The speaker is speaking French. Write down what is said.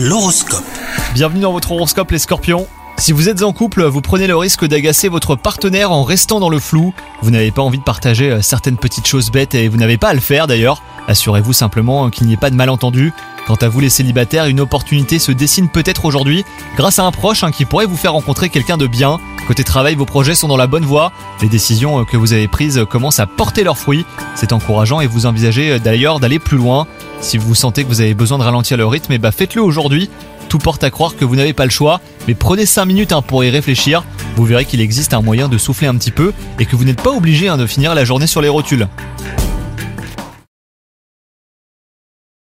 L'horoscope. Bienvenue dans votre horoscope les scorpions. Si vous êtes en couple, vous prenez le risque d'agacer votre partenaire en restant dans le flou. Vous n'avez pas envie de partager euh, certaines petites choses bêtes et vous n'avez pas à le faire d'ailleurs. Assurez-vous simplement qu'il n'y ait pas de malentendu. Quant à vous les célibataires, une opportunité se dessine peut-être aujourd'hui grâce à un proche hein, qui pourrait vous faire rencontrer quelqu'un de bien. Côté travail, vos projets sont dans la bonne voie. Les décisions euh, que vous avez prises commencent à porter leurs fruits. C'est encourageant et vous envisagez euh, d'ailleurs d'aller plus loin. Si vous sentez que vous avez besoin de ralentir le rythme, et bah faites-le aujourd'hui. Tout porte à croire que vous n'avez pas le choix, mais prenez 5 minutes hein, pour y réfléchir. Vous verrez qu'il existe un moyen de souffler un petit peu et que vous n'êtes pas obligé hein, de finir la journée sur les rotules.